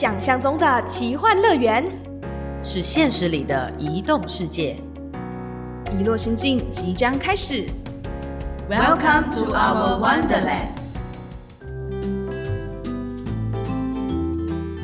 想象中的奇幻乐园，是现实里的移动世界。遗落心境即将开始。Welcome to our Wonderland。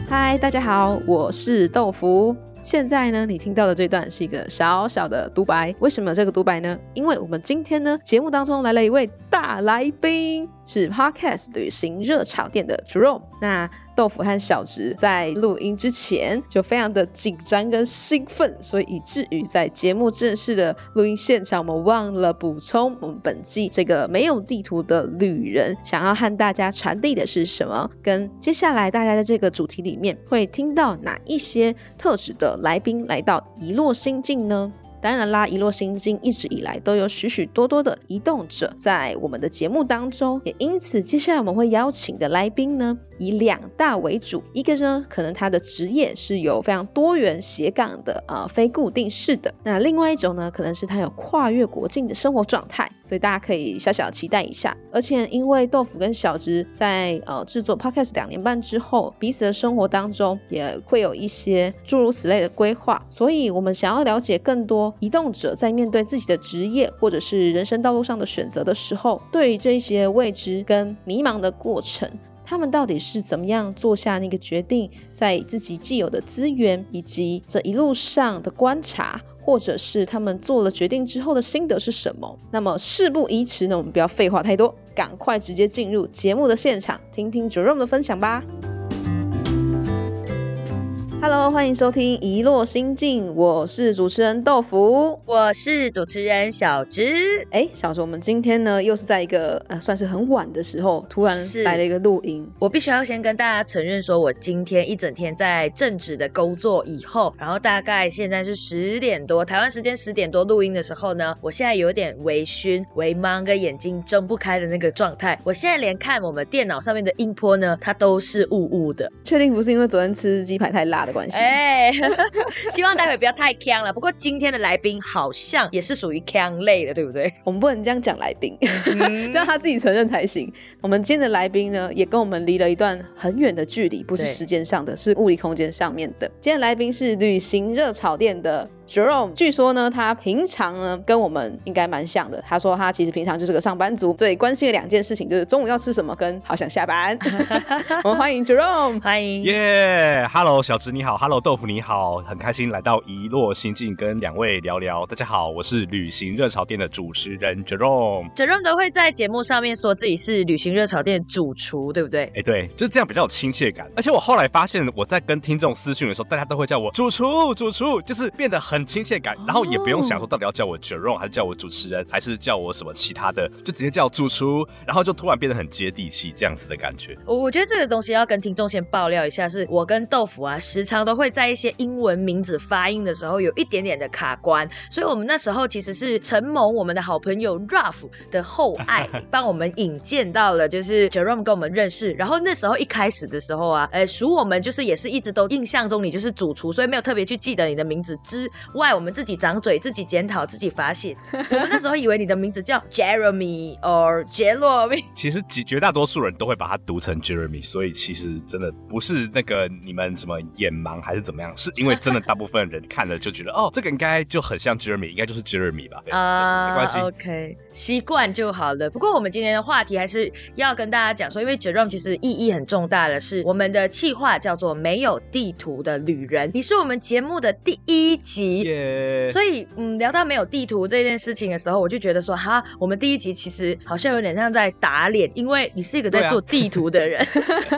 嗨，大家好，我是豆腐。现在呢，你听到的这段是一个小小的独白。为什么有这个独白呢？因为我们今天呢，节目当中来了一位大来宾，是 Podcast 旅行热炒店的 Jerome。那豆腐和小植在录音之前就非常的紧张跟兴奋，所以以至于在节目正式的录音现场，我们忘了补充我们本季这个没有地图的旅人想要和大家传递的是什么，跟接下来大家在这个主题里面会听到哪一些特质的来宾来到遗落心境呢？当然啦，遗落心境一直以来都有许许多多的移动者在我们的节目当中，也因此接下来我们会邀请的来宾呢，以两大为主，一个呢可能他的职业是有非常多元斜杠的呃非固定式的，那另外一种呢可能是他有跨越国境的生活状态，所以大家可以小小期待一下。而且因为豆腐跟小直在呃制作 podcast 两年半之后，彼此的生活当中也会有一些诸如此类的规划，所以我们想要了解更多移动者在面对自己的职业或者是人生道路上的选择的时候，对于这些未知跟迷茫的过程。他们到底是怎么样做下那个决定，在自己既有的资源以及这一路上的观察，或者是他们做了决定之后的心得是什么？那么事不宜迟呢，我们不要废话太多，赶快直接进入节目的现场，听听 Jerome 的分享吧。Hello，欢迎收听《一落心境》，我是主持人豆腐，我是主持人小直。哎，小直，我们今天呢又是在一个呃算是很晚的时候，突然来了一个录音。我必须要先跟大家承认，说我今天一整天在正职的工作以后，然后大概现在是十点多，台湾时间十点多录音的时候呢，我现在有点微醺、微茫，跟眼睛睁不开的那个状态。我现在连看我们电脑上面的音波呢，它都是雾雾的。确定不是因为昨天吃鸡排太辣的关系？哎，希望待会不要太呛了。不过今天的来宾好像也是属于呛类的，对不对？我们不能这样讲来宾，嗯 这样他自己承认才行。我们今天的来宾呢，也跟我们离了一段很远的距离，不是对时间上的，是物理空间上面的。今天的来宾是旅行热炒店的 Jerome，据说呢，他平常呢跟我们应该蛮像的。他说他其实平常就是个上班族，最关心的两件事情就是中午要吃什么跟好想下班。我们欢迎 Jerome。欢迎。耶、h e l l o 小直你好，Hello 豆腐你好，很开心来到一落心境跟两位聊聊。大家好，我是旅行热潮店的主持人 Jerome。Jerome 都会在节目上面说自己是旅行热潮店主厨，对不对？哎，对，就是这样比较有亲切感。而且我后来发现，我在跟听众私讯的时候，大家都会叫我主厨，主厨，就是变得很亲切感。然后也不用想说到底要叫我 Jerome，还是叫我主持人，还是叫我什么其他的，就直接叫主厨，然后就突然变得很接地气，这样子的感觉。我 我觉得这个东西要跟听众先爆料一下，是我跟豆腐啊，时常都会在一些英文名字发音的时候有一点点的卡关，所以我们那时候其实是承蒙我们的好朋友 Ruff 的厚爱，帮我们引荐到了就是 Jerome 跟我们认识，然后那时候一开始的时候啊，呃，属我们就是也是一直都印象中你就是主厨，所以没有特别去记得你的名字之外，我们自己掌嘴、自己检讨、自己发现，我们那时候以为你的名字叫 Jeremy or 杰洛米。其实绝绝大多数人都会把它读成 Jeremy，所以其实真的不是那个你们什么眼盲还是怎么样，是因为真的大部分人看了就觉得哦，这个应该就很像 Jeremy，应该就是 Jeremy 吧？对 啊，没关系。OK，习惯就好了。不过我们今天的话题还是要跟大家讲说，因为 Jerome 其实意义很重大的是，我们的企划叫做“没有地图的旅人”，你是我们节目的第一集。耶所以，嗯，聊到没有地图这件事情的时候，我就觉得说，哈，我们第一集其实好像有点像在打脸，因为你是一个在做地图的人。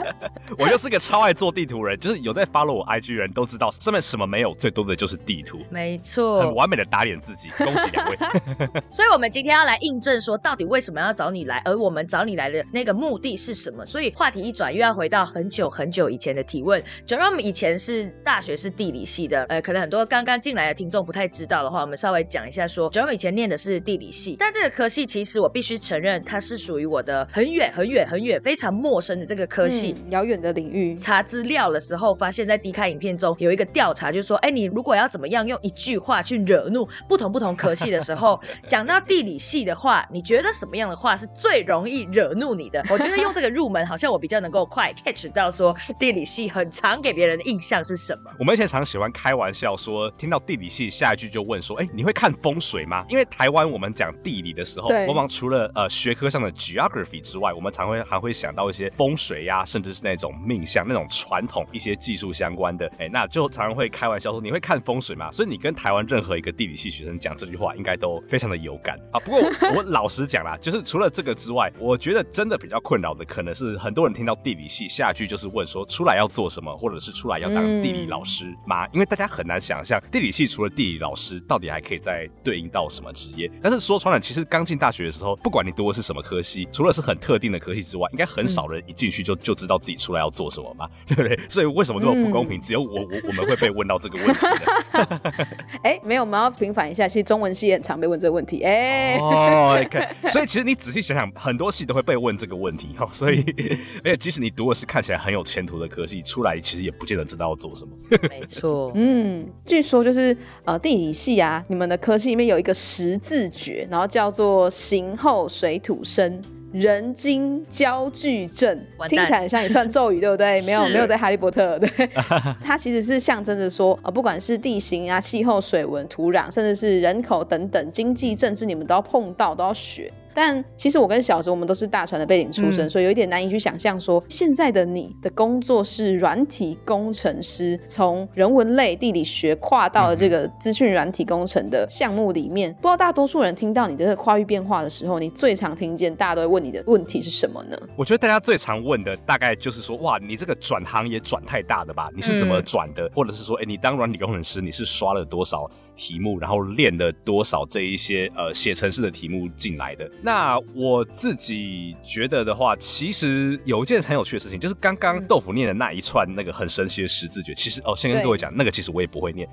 我就是个超爱做地图人，就是有在 follow 我 IG 人都知道，上面什么没有，最多的就是地图，没错很，完美的打脸自己。恭喜两位。所以，我们今天要来印证说，到底为什么要找你来，而我们找你来的那个目的是什么？所以话题一转，又要回到很久很久以前的提问。Jerome 以前是大学是地理系的，呃，可能很多刚刚进来来的听众不太知道的话，我们稍微讲一下说，Jerome 以前念的是地理系，但这个科系其实我必须承认，它是属于我的很远很远很远非常陌生的这个科系。嗯遥远的领域，查资料的时候，发现在低开影片中有一个调查，就是说，哎，你如果要怎么样用一句话去惹怒不同不同科系的时候，讲到地理系的话，你觉得什么样的话是最容易惹怒你的？我觉得用这个入门，好像我比较能够快 catch 到说地理系很常给别人的印象是什么。我们以前常喜欢开玩笑说，听到地理系下一句就问说，哎，你会看风水吗？因为台湾我们讲地理的时候，往往除了呃学科上的 geography 之外，我们常会还会想到一些风水呀、甚至是那种命相、那种传统一些技术相关的，哎，那就常常会开玩笑说，你会看风水吗？所以你跟台湾任何一个地理系学生讲这句话，应该都非常的有感啊。不过我老实讲啦，就是除了这个之外，我觉得真的比较困扰的，可能是很多人听到地理系下一句就是问说，出来要做什么，或者是出来要当地理老师吗？因为大家很难想象地理系除了地理老师，到底还可以再对应到什么职业。但是说穿了，其实刚进大学的时候，不管你读的是什么科系，除了是很特定的科系之外，应该很少人一进去就就知道自己出来要做什么吧，对不对？所以为什么这么不公平？只有我我我们会被问到这个问题的。哎，没有，我们要平反一下，其实中文系也很常被问这个问题，哎，哦，看，所以其实你仔细想想，很多系都会被问这个问题哦。所以，而且即使你读的是看起来很有前途的科系，出来其实也不见得知道要做什么。没错，嗯，据说就是呃地理系啊，你们的科系里面有一个十字诀，然后叫做形后水土生。人精交聚阵完蛋听起来很像一串咒语，对不对？没有，是没有在哈利波特，对，它其实是象征着说，呃，不管是地形啊、气候、水文、土壤，甚至是人口等等，经济、政治，你们都要碰到，都要学。但其实我跟小哲，我们都是大船的背景出身，嗯所以有一点难以去想象说，现在的你的工作是软体工程师，从人文类地理学跨到了这个资讯软体工程的项目里面。不知道大多数人听到你的这个跨域变化的时候，你最常听见大家都会问你的问题是什么呢？我觉得大家最常问的大概就是说，哇，你这个转行也转太大了吧？你是怎么转的？或者是说，哎，你当软体工程师，你是刷了多少题目，然后练了多少这一些呃写程式的题目进来的？那我自己觉得的话，其实有一件很有趣的事情，就是刚刚豆腐念的那一串那个很神奇的十字诀，其实哦，先跟各位讲，那个其实我也不会念。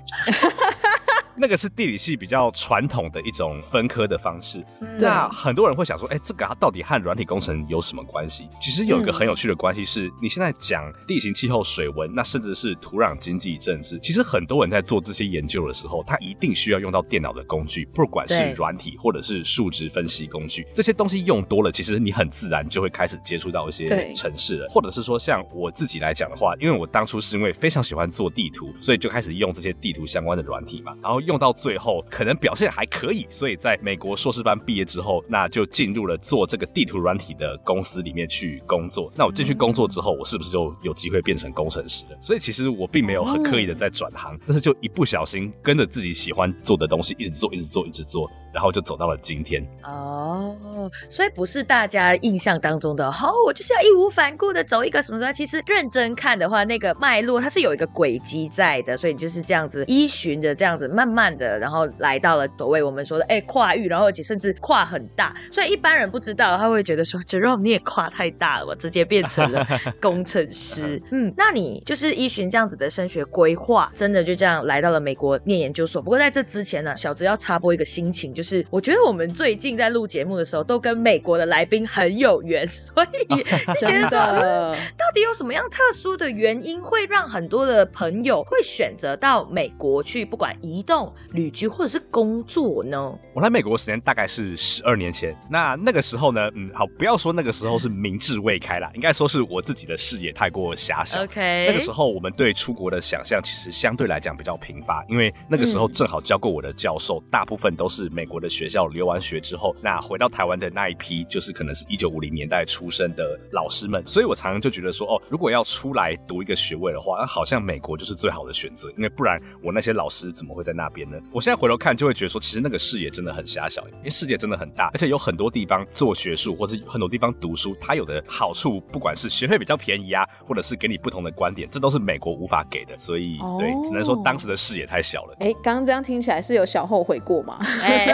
那个是地理系比较传统的一种分科的方式。那很多人会想说，哎、这个它到底和软体工程有什么关系？其实有一个很有趣的关系是，你现在讲地形、气候、水文，那甚至是土壤、经济、政治，其实很多人在做这些研究的时候，他一定需要用到电脑的工具，不管是软体或者是数值分析工具，这些东西用多了，其实你很自然就会开始接触到一些对。城市了，或者是说像我自己来讲的话，因为我当初是因为非常喜欢做地图，所以就开始用这些地图相关的软体嘛，然后用到最后可能表现还可以，所以在美国硕士班毕业之后，那就进入了做这个地图软体的公司里面去工作。那我进去工作之后，我是不是就有机会变成工程师了？所以其实我并没有很刻意的在转行，但是就一不小心跟着自己喜欢做的东西一直做，一直做，一直做，然后就走到了今天。哦，所以不是大家印象当中的，哦，我就是要义无反顾的走一个什么什么。其实认真看的话，那个脉络它是有一个轨迹在的，所以你就是这样子依循着这样子，慢慢的，然后来到了所谓我们说的哎跨域，然后而且甚至跨很大。所以一般人不知道，他会觉得说 Jerome 你也跨太大了吧，直接变成了 工程师。嗯，那你就是依循这样子的升学规划，真的就这样来到了美国念研究所。不过在这之前呢，小直要插播一个心情，就是我觉得我们最近在录节目的时候，都跟美国的来宾很有缘，所以就觉得说，嗯，到底有什么样特殊的原因，会让很多的朋友会选择到美国去，不管移动、旅居或者是工作呢？我来美国时间大概是十二年前，那那个时候呢，嗯，好，不要说那个时候是明智未开啦，应该说是我自己的视野太过狭小。OK，那个时候我们对出国的想象其实相对来讲比较贫乏，因为那个时候正好教过我的教授，大部分都是美国的学校留完学之后，那回到台湾的那一批，就是可能是一九五零年代出生的老师们，所以我常常就觉得说，哦，如果要出来读一个学位的话，那好像美国就是最好的选择，因为不然我那些老师怎么会在那边呢？我现在回头看就会觉得说，其实那个视野真的很狭小，因为世界真的很大，而且有很多地方做学术或者很多地方读书，它有的好处，不管是学费比较便宜啊，或者是给你不同的观点，这都是美国无法给的，所以、哦对，只能说当时的视野太小了。哎，刚刚这样听起来是有小后悔过吗？哎，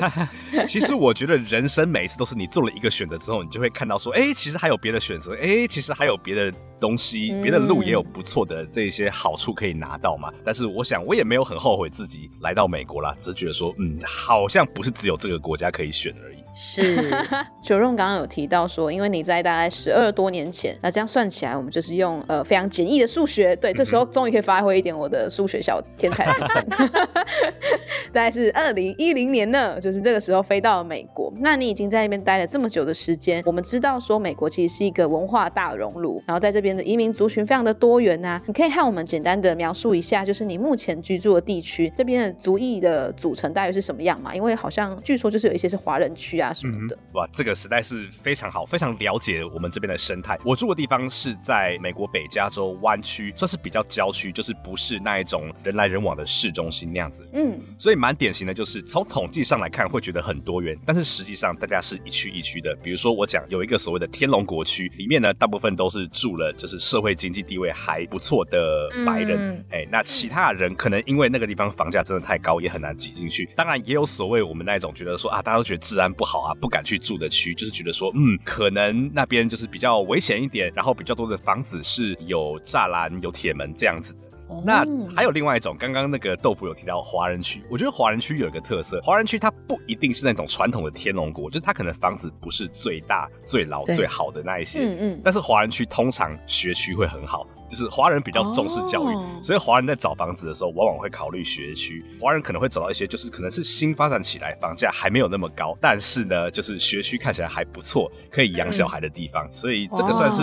其实我觉得人生每一次都是你做了一个选择之后，你就会看到说，哎，其实还有别的选择，哎，其实还有别的东西，别的路也有不错的这些好处可以拿到嘛。但是我想，我也没有很后悔自己来到美国啦，只是觉得说，嗯，好像不是只有这个国家可以选而已。是，九荣刚刚有提到说，因为你在大概十二多年前，那这样算起来，我们就是用呃非常简易的数学，对，这时候终于可以发挥一点我的数学小天才的部分。大概是二零一零年呢，就是这个时候飞到了美国。那你已经在那边待了这么久的时间，我们知道说美国其实是一个文化大熔炉，然后在这边的移民族群非常的多元啊。你可以和我们简单的描述一下，就是你目前居住的地区这边的族裔的组成大约是什么样嘛？因为好像据说就是有一些是华人区啊。什么的哇，这个实在是非常好，非常了解我们这边的生态。我住的地方是在美国北加州湾区，算是比较郊区，就是不是那一种人来人往的市中心那样子。嗯，所以蛮典型的，就是从统计上来看会觉得很多元，但是实际上大家是一区一区的。比如说我讲有一个所谓的天龙国区，里面呢大部分都是住了就是社会经济地位还不错的白人。哎，那其他人可能因为那个地方房价真的太高，也很难挤进去。当然也有所谓我们那一种觉得说啊，大家都觉得治安不好啊，不敢去住的区，就是觉得说，嗯，可能那边就是比较危险一点，然后比较多的房子是有栅栏、有铁门这样子的。那还有另外一种，刚刚那个豆腐有提到华人区，我觉得华人区有一个特色，华人区它不一定是那种传统的天龙国，就是它可能房子不是最大、最老、最好的那一些，嗯嗯，但是华人区通常学区会很好。就是华人比较重视教育，所以华人在找房子的时候，往往会考虑学区。华人可能会找到一些，就是可能是新发展起来，房价还没有那么高，但是呢，就是学区看起来还不错，可以养小孩的地方。所以这个算是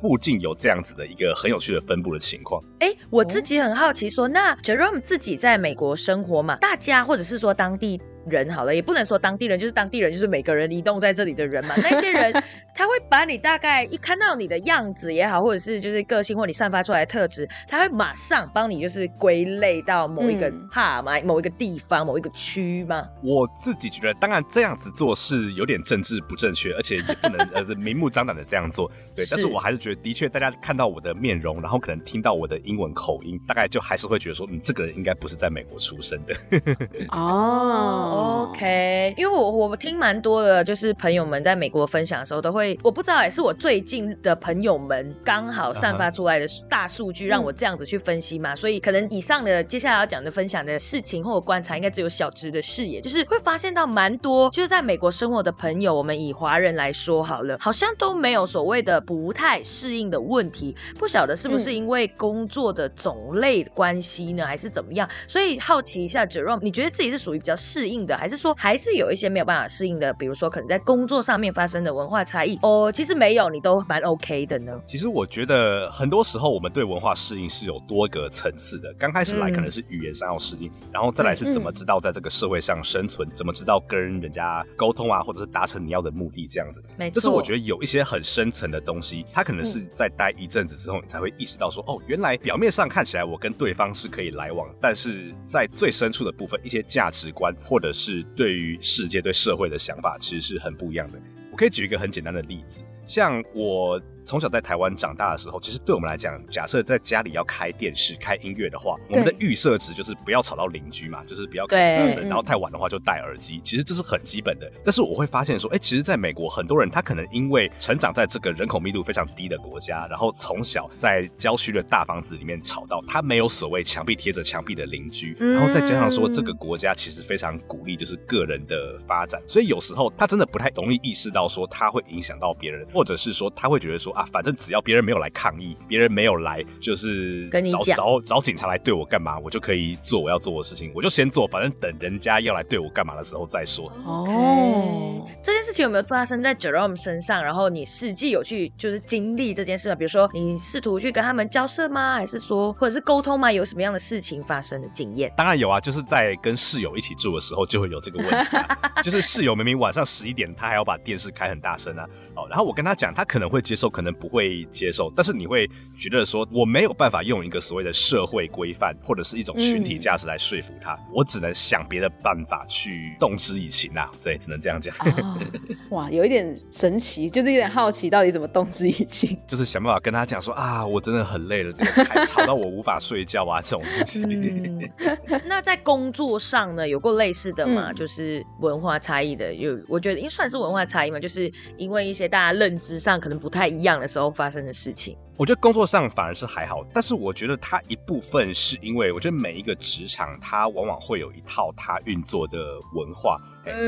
附近有这样子的一个很有趣的分布的情况。哎，我自己很好奇，说那 Jerome 自己在美国生活嘛，大家或者是说当地。人好了，也不能说当地人就是当地人，就是每个人移动在这里的人嘛。那些人他会把你大概一看到你的样子也好，或者是就是个性或你散发出来的特质，他会马上帮你就是归类到某一个哈嘛，某一个地方、某一个区吗？我自己觉得，当然这样子做是有点政治不正确，而且也不能 呃明目张胆的这样做。对，但是我还是觉得，的确大家看到我的面容，然后可能听到我的英文口音，大概就还是会觉得说，嗯，这个人应该不是在美国出生的。哦。OK，因为我我听蛮多的，就是朋友们在美国分享的时候，都会我不知道也是我最近的朋友们刚好散发出来的大数据，让我这样子去分析嘛，所以可能以上的接下来要讲的分享的事情或者观察，应该只有小直的视野，就是会发现到蛮多，就是在美国生活的朋友，我们以华人来说好了，好像都没有所谓的不太适应的问题，不晓得是不是因为工作的种类关系呢，还是怎么样？所以好奇一下，Jerome，你觉得自己是属于比较适应？的还是说还是有一些没有办法适应的，比如说可能在工作上面发生的文化差异哦，其实没有，你都蛮 OK 的呢。其实我觉得很多时候我们对文化适应是有多个层次的。刚开始来可能是语言上要适应，然后再来是怎么知道在这个社会上生存，怎么知道跟人家沟通啊，或者是达成你要的目的这样子。没错，就是我觉得有一些很深层的东西，它可能是在待一阵子之后，你才会意识到说，哦，原来表面上看起来我跟对方是可以来往，但是在最深处的部分，一些价值观或是对于世界、对社会的想法，其实是很不一样的。我可以举一个很简单的例子，像我。从小在台湾长大的时候，其实对我们来讲，假设在家里要开电视、开音乐的话，我们的预设值就是不要吵到邻居嘛，就是不要开大声，然后太晚的话就戴耳机。其实这是很基本的。但是我会发现说，哎，其实在美国，很多人他可能因为成长在这个人口密度非常低的国家，然后从小在郊区的大房子里面吵到，他没有所谓墙壁贴着墙壁的邻居，然后再加上说这个国家其实非常鼓励就是个人的发展，所以有时候他真的不太容易意识到说他会影响到别人，或者是说他会觉得说。啊，反正只要别人没有来抗议，别人没有来，就是跟你找找找警察来对我干嘛，我就可以做我要做的事情，我就先做，反正等人家要来对我干嘛的时候再说。哦，这件事情有没有发生在 Jerome 身上？然后你实际有去就是经历这件事吗？比如说你试图去跟他们交涉吗？还是说或者是沟通吗？有什么样的事情发生的经验？当然有啊，就是在跟室友一起住的时候就会有这个问题，就是室友明明晚上十一点他还要把电视开很大声啊，哦，然后我跟他。他讲，他可能会接受，可能不会接受，但是你会觉得说，我没有办法用一个所谓的社会规范或者是一种群体价值来说服他，我只能想别的办法去动之以情啊，对，只能这样讲。啊哇，有一点神奇，就是有点好奇，到底怎么动之以情？就是想办法跟他讲说啊，我真的很累了，这个还吵到我无法睡觉啊，这种东西。嗯，那在工作上呢，有过类似的嘛？嗯就是文化差异的，有我觉得因为算是文化差异嘛，就是因为一些大家认知上可能不太一样样的时候发生的事情。我觉得工作上反而是还好，但是我觉得它一部分是因为，我觉得每一个职场它往往会有一套它运作的文化，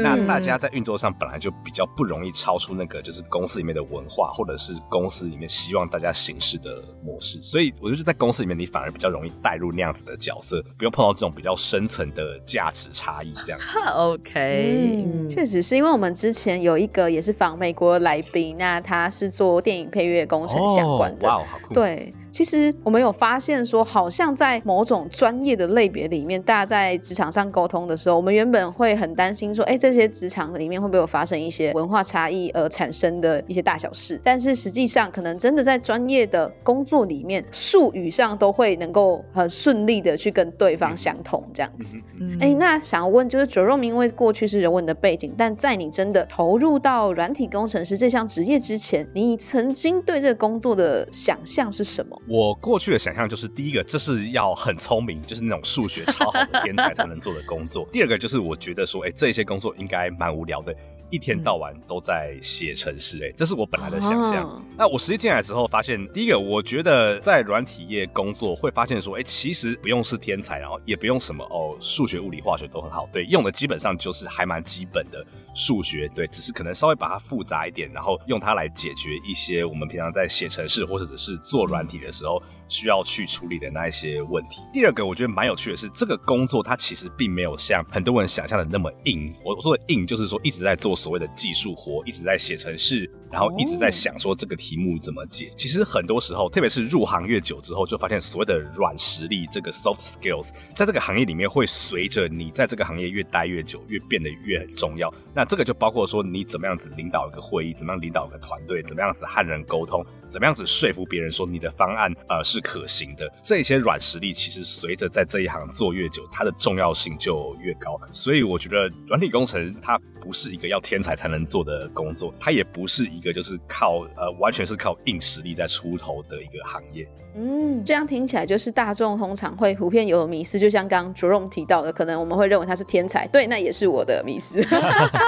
那大家在运作上本来就比较不容易超出那个就是公司里面的文化，或者是公司里面希望大家行事的模式，所以我觉得在公司里面你反而比较容易带入那样子的角色，不用碰到这种比较深层的价值差异这样。哈 OK，嗯，确实是因为我们之前有一个也是访美国的来宾，那他是做电影配乐工程相关的，哦哇哦，对，其实我们有发现说，好像在某种专业的类别里面，大家在职场上沟通的时候，我们原本会很担心说，哎，这些职场里面会不会有发生一些文化差异而产生的一些大小事？但是实际上，可能真的在专业的工作里面，术语上都会能够很顺利的去跟对方相通，这样子。嗯哎、那想要问，就是 Jerome 因为过去是人文的背景，但在你真的投入到软体工程师这项职业之前，你曾经对这个工作的想象是什么？我过去的想象就是，第一个，这是要很聪明，就是那种数学超好的天才才能做的工作；第二个，就是我觉得说，哎、这些工作应该蛮无聊的，一天到晚都在写程式，哎，这是我本来的想象。哦那我实际进来之后发现，第一个，我觉得在软体业工作会发现说，哎、其实不用是天才，然后也不用什么哦，数学、物理、化学都很好，对，用的基本上就是还蛮基本的数学，对，只是可能稍微把它复杂一点，然后用它来解决一些我们平常在写程式或者是做软体的时候需要去处理的那一些问题。第二个，我觉得蛮有趣的是，这个工作它其实并没有像很多人想象的那么硬。我说的硬，就是说一直在做所谓的技术活，一直在写程式，然后一直在想说这个题目怎么解。其实很多时候，特别是入行越久之后，就发现所谓的软实力，这个 soft skills，在这个行业里面会随着你在这个行业越待越久，越变得越很重要。那这个就包括说你怎么样子领导一个会议，怎么样领导一个团队，怎么样子和人沟通，怎么样子说服别人说你的方案呃是可行的。这一些软实力其实随着在这一行做越久，它的重要性就越高。所以我觉得软体工程它不是一个要天才才能做的工作，它也不是一个就是靠呃完全是靠硬实力在出头的一个行业。嗯，这样听起来就是大众通常会普遍有的迷思，就像刚刚 Jerome 提到的，可能我们会认为他是天才，对，那也是我的迷思，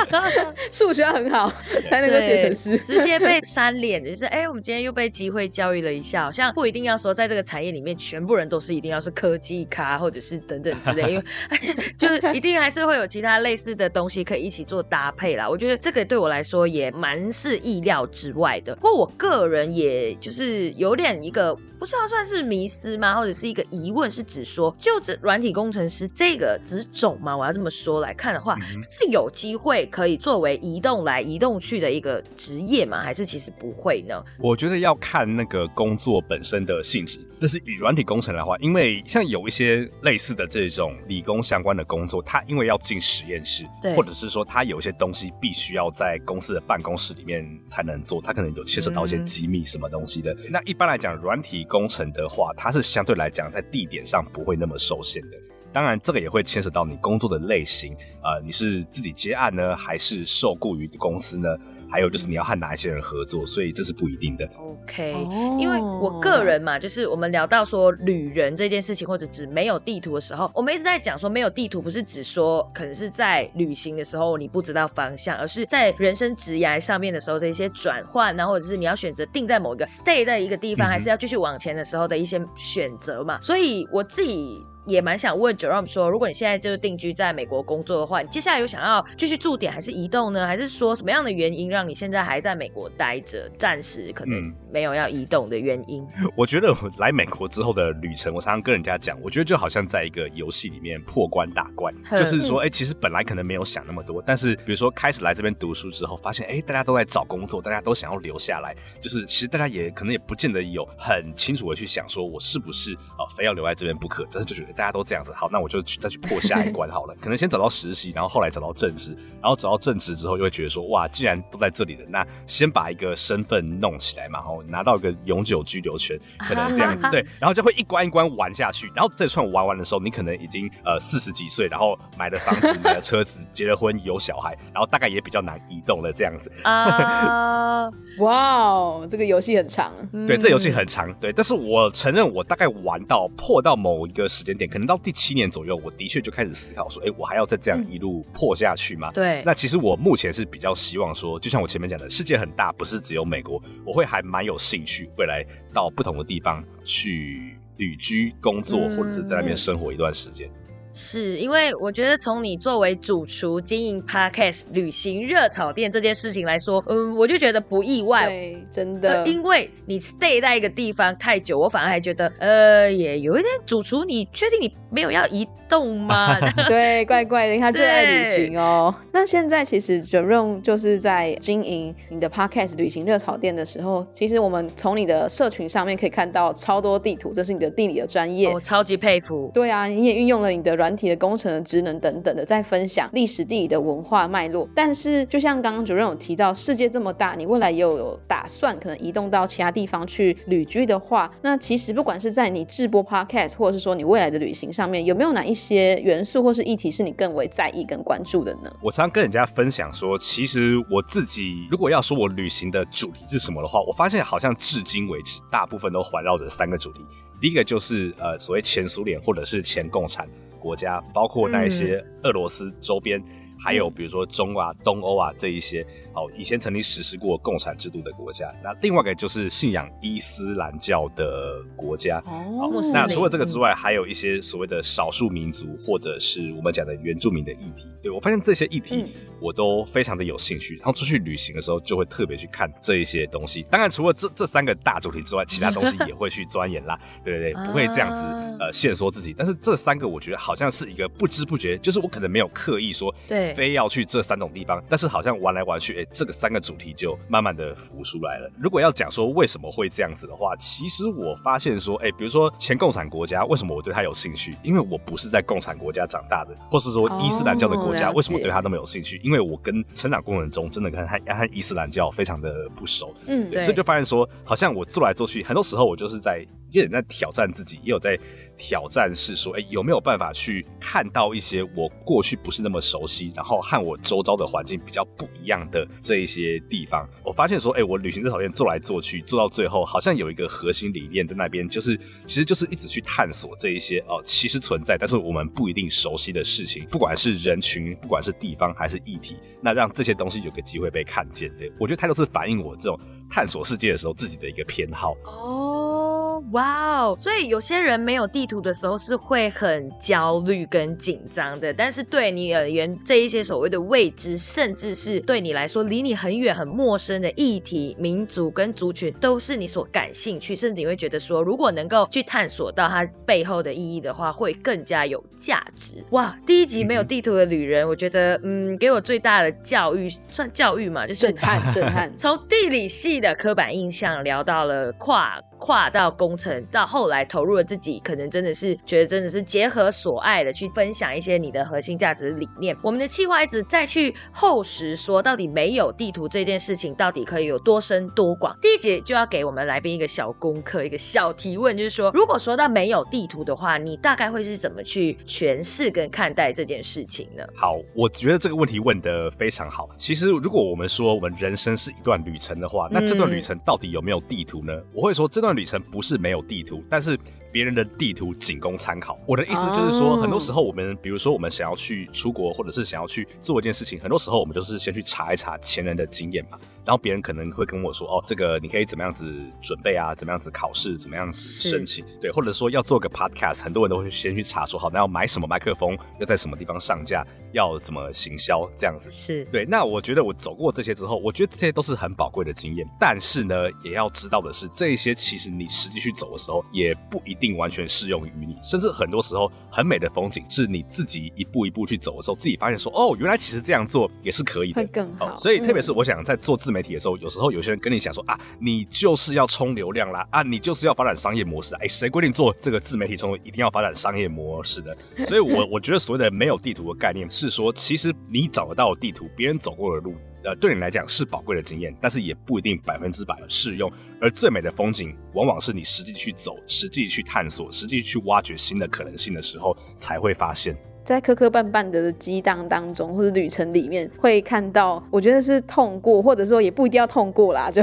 数学很好才能够写成诗。直接被扇脸的，就是哎、我们今天又被机会教育了一下，好像不一定要说在这个产业里面，全部人都是一定要是科技咖或者是等等之类，因为 就是一定还是会有其他类似的东西可以一起做搭配啦。我觉得这个对我来说也蛮是意料之外的。不过我个人也就是有点一个不知道算是迷思吗，或者是一个疑问，是指说就这软体工程师这个职种嘛，我要这么说来看的话，是有机会可以作为移动来移动去的一个职业吗？还是其实不会呢？我觉得要看那个工作本身的性质。但是以软体工程来的话，因为像有一些类似的这种理工相关的工作，它因为要进实验室对，或者是说它有一些东西必须要在公司的办公室里面才能做，它可能有牵涉到一些嗯机密什么东西的。那一般来讲，软体工程的话，它是相对来讲在地点上不会那么受限的。当然，这个也会牵涉到你工作的类型，呃，你是自己接案呢，还是受雇于公司呢？还有就是你要和哪一些人合作，所以这是不一定的。OK，、哦因为我个人嘛，就是我们聊到说旅人这件事情，或者指没有地图的时候，我们一直在讲说没有地图，不是指说可能是在旅行的时候你不知道方向，而是在人生职涯上面的时候的一些转换啊，或者是你要选择定在某一个 stay 在一个地方，嗯还是要继续往前的时候的一些选择嘛。所以我自己。也蛮想问 Jerome 说，如果你现在就是定居在美国工作的话，你接下来有想要继续驻点还是移动呢？还是说什么样的原因让你现在还在美国待着，暂时可能嗯没有要移动的原因？我觉得我来美国之后的旅程，我常常跟人家讲，我觉得就好像在一个游戏里面破关打怪，就是说，哎、其实本来可能没有想那么多，但是比如说开始来这边读书之后，发现，哎、大家都在找工作，大家都想要留下来，就是其实大家也可能也不见得有很清楚的去想说，我是不是啊、呃非要留在这边不可，但是就觉得大家都这样子，好，那我就去再去破下一关好了。可能先找到实习，然后后来找到正职，然后找到正职之后，就会觉得说，哇，既然都在这里了，那先把一个身份弄起来嘛，然后拿到一个永久居留权，可能这样子 对，然后就会一关一关玩下去，然后这串玩完的时候，你可能已经呃四十几岁，然后买了房子，买了车子，结了婚，有小孩，然后大概也比较难移动了这样子。啊，哇哦，这个游戏很长，对，这游戏很长，对，但是我承认我大概玩到破到某一个时间点，可能到第七年左右，我的确就开始思考说，哎，我还要再这样一路破下去吗？对，那其实我目前是比较希望说，就像我前面讲的，世界很大，不是只有美国，我会还蛮有兴趣未来到不同的地方去旅居、工作，或者是在那边生活一段时间。是因为我觉得从你作为主厨经营 podcast 旅行热炒店这件事情来说，嗯，我就觉得不意外。对，真的，呃因为你 stay 在一个地方太久，我反而还觉得，呃，也有一点主厨，你确定你没有要移动吗？对，怪怪的，他热爱旅行哦。那现在其实 Jerome 就是在经营你的 Podcast 旅行热炒店的时候，其实我们从你的社群上面可以看到超多地图，这是你的地理的专业。我超级佩服。对啊，你也运用了你的软体的工程的职能等等的，在分享历史地理的文化脉络。但是，就像刚刚主任有提到，世界这么大，你未来也有有打算可能移动到其他地方去旅居的话，那其实不管是在你制播 Podcast，或者是说你未来的旅行上面，有没有哪一些元素或是议题是你更为在意跟关注的呢？我常跟人家分享说，其实我自己如果要说我旅行的主题是什么的话，我发现好像至今为止，大部分都环绕着三个主题。第一个就是呃所谓前苏联或者是前共产国家，包括那一些俄罗斯周边。还有比如说中啊、东欧啊这一些，哦，以前曾经实施过共产制度的国家。那另外一个就是信仰伊斯兰教的国家。哦那除了这个之外，还有一些所谓的少数民族，或者是我们讲的原住民的议题。对我发现这些议题嗯我都非常的有兴趣，然后出去旅行的时候就会特别去看这一些东西。当然，除了这这三个大主题之外，其他东西也会去钻研啦。对对对，不会这样子啊呃限缩自己。但是这三个我觉得好像是一个不知不觉，就是我可能没有刻意说对非要去这三种地方，但是好像玩来玩去，哎，这个三个主题就慢慢的浮出来了。如果要讲说为什么会这样子的话，其实我发现说，哎，比如说前共产国家，为什么我对他有兴趣？因为我不是在共产国家长大的，或是说伊斯兰教的国家，哦为什么对他那么有兴趣？因为我跟成长过程中真的跟和和伊斯兰教非常的不熟，嗯对，对所以就发现说，好像我做来做去，很多时候我就是在有点在挑战自己，也有在挑战是说，哎、有没有办法去看到一些我过去不是那么熟悉，然后和我周遭的环境比较不一样的这一些地方。我发现说，哎、我旅行这条线做来做去，做到最后，好像有一个核心理念在那边，就是其实就是一直去探索这一些哦，其实存在，但是我们不一定熟悉的事情，不管是人群，不管是地方还是议题，那让这些东西有个机会被看见。对我觉得它都是反映我这种探索世界的时候自己的一个偏好。哦，哇哦！所以有些人没有地图的时候是会很焦虑跟紧张的，但是对你而言，这一些所谓的未知，甚至是对你来说离你很远、很陌生的议题、民族跟族群，都是你所感兴趣，甚至你会觉得说，如果能够去探索到它背后的意义的话，会更加有价值。哇！第一集没有地图的旅人，我觉得，嗯，给我最大的教育，算教育嘛，就是震撼震撼。从地理系的刻板印象聊到了跨跨到工程，到后来投入了自己，可能真的是觉得真的是结合所爱的去分享一些你的核心价值理念。我们的计划一直再去厚实说，到底没有地图这件事情到底可以有多深多广。第一节就要给我们来宾一个小功课，一个小提问，就是说，如果说到没有地图的话，你大概会是怎么去诠释跟看待这件事情呢？好，我觉得这个问题问得非常好。其实，如果我们说我们人生是一段旅程的话，那这段旅程到底有没有地图呢？我会说，这段旅程不是没有地图，但是别人的地图仅供参考。我的意思就是说，哦很多时候我们，比如说我们想要去出国，或者是想要去做一件事情，很多时候我们就是先去查一查前人的经验嘛。然后别人可能会跟我说，哦，这个你可以怎么样子准备啊，怎么样子考试，怎么样子申请，对，或者说要做个 podcast，很多人都会先去查说，好，那要买什么麦克风，要在什么地方上架，要怎么行销，这样子。是对，那我觉得我走过这些之后，我觉得这些都是很宝贵的经验。但是呢，也要知道的是，这些其实你实际去走的时候，也不一定定完全适用于你，甚至很多时候很美的风景是你自己一步一步去走的时候，自己发现说哦，原来其实这样做也是可以的，会更好。所以特别是我想在做自媒体的时候，有时候有些人跟你讲说啊，你就是要冲流量啦，啊，你就是要发展商业模式，哎，谁规定做这个自媒体冲一定要发展商业模式的？所以我 我觉得所谓的没有地图的概念是说，其实你找得到地图，别人走过的路。呃，对你来讲是宝贵的经验，但是也不一定百分之百的适用。而最美的风景，往往是你实际去走、实际去探索、实际去挖掘新的可能性的时候，才会发现。在磕磕绊绊的激荡当中，或者旅程里面，会看到，我觉得是痛过，或者说也不一定要痛过啦，就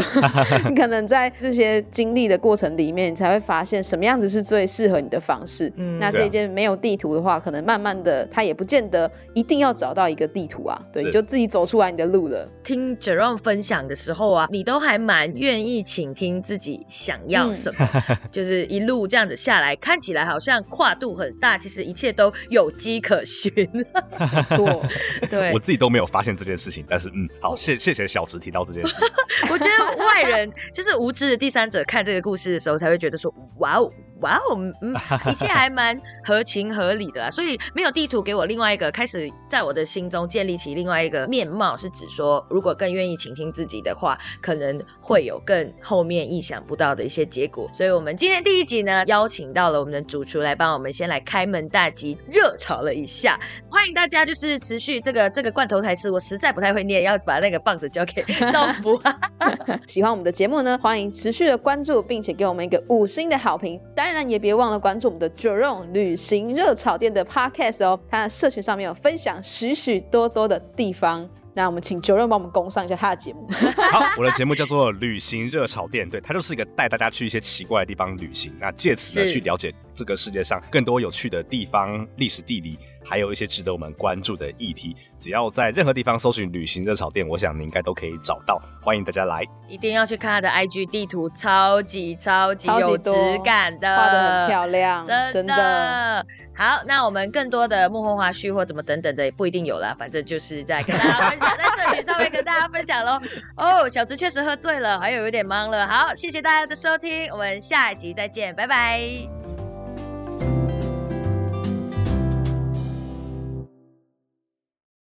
你 可能在这些经历的过程里面，你才会发现什么样子是最适合你的方式。嗯，那这件没有地图的话，可能慢慢的，它也不见得一定要找到一个地图啊，对，你就自己走出来你的路了。听 Jerome 分享的时候啊，你都还蛮愿意倾听自己想要什么，就是一路这样子下来，看起来好像跨度很大，其实一切都有机可。可循，错，对。我自己都没有发现这件事情，但是嗯，好，谢谢谢小池提到这件事。我觉得外人就是无知的第三者看这个故事的时候，才会觉得说，哇哦。哇哦，嗯，一切还 蛮合情合理的啊，所以没有地图给我另外一个开始在我的心中建立起另外一个面貌，是指说，如果更愿意倾听自己的话，可能会有更后面意想不到的一些结果。所以，我们今天第一集呢，邀请到了我们的主厨来帮我们先来开门大吉，热炒了一下。欢迎大家就是持续这个这个罐头台词，我实在不太会念，要把那个棒子交给 豆腐。喜欢我们的节目呢，欢迎持续的关注，并且给我们一个五星的好评。当然也别忘了关注我们的 Jerome 旅行热炒店的 Podcast 哦，他的社群上面有分享许许多多的地方。那我们请 Jerome 帮我们攻上一下他的节目。好，我的节目叫做旅行热炒店，对，它就是一个带大家去一些奇怪的地方旅行，那借此呢去了解这个世界上更多有趣的地方、历史地理。还有一些值得我们关注的议题，只要在任何地方搜寻“旅行热炒店”，我想你应该都可以找到。欢迎大家来，一定要去看他的 IG 地图，超级超级有质感的，画的很漂亮，真的。好，那我们更多的幕后花絮或怎么等等的也不一定有了，反正就是在跟大家分享，在社群上面跟大家分享喽。哦，小直确实喝醉了，还有有点懵了。好，谢谢大家的收听，我们下一集再见，拜拜。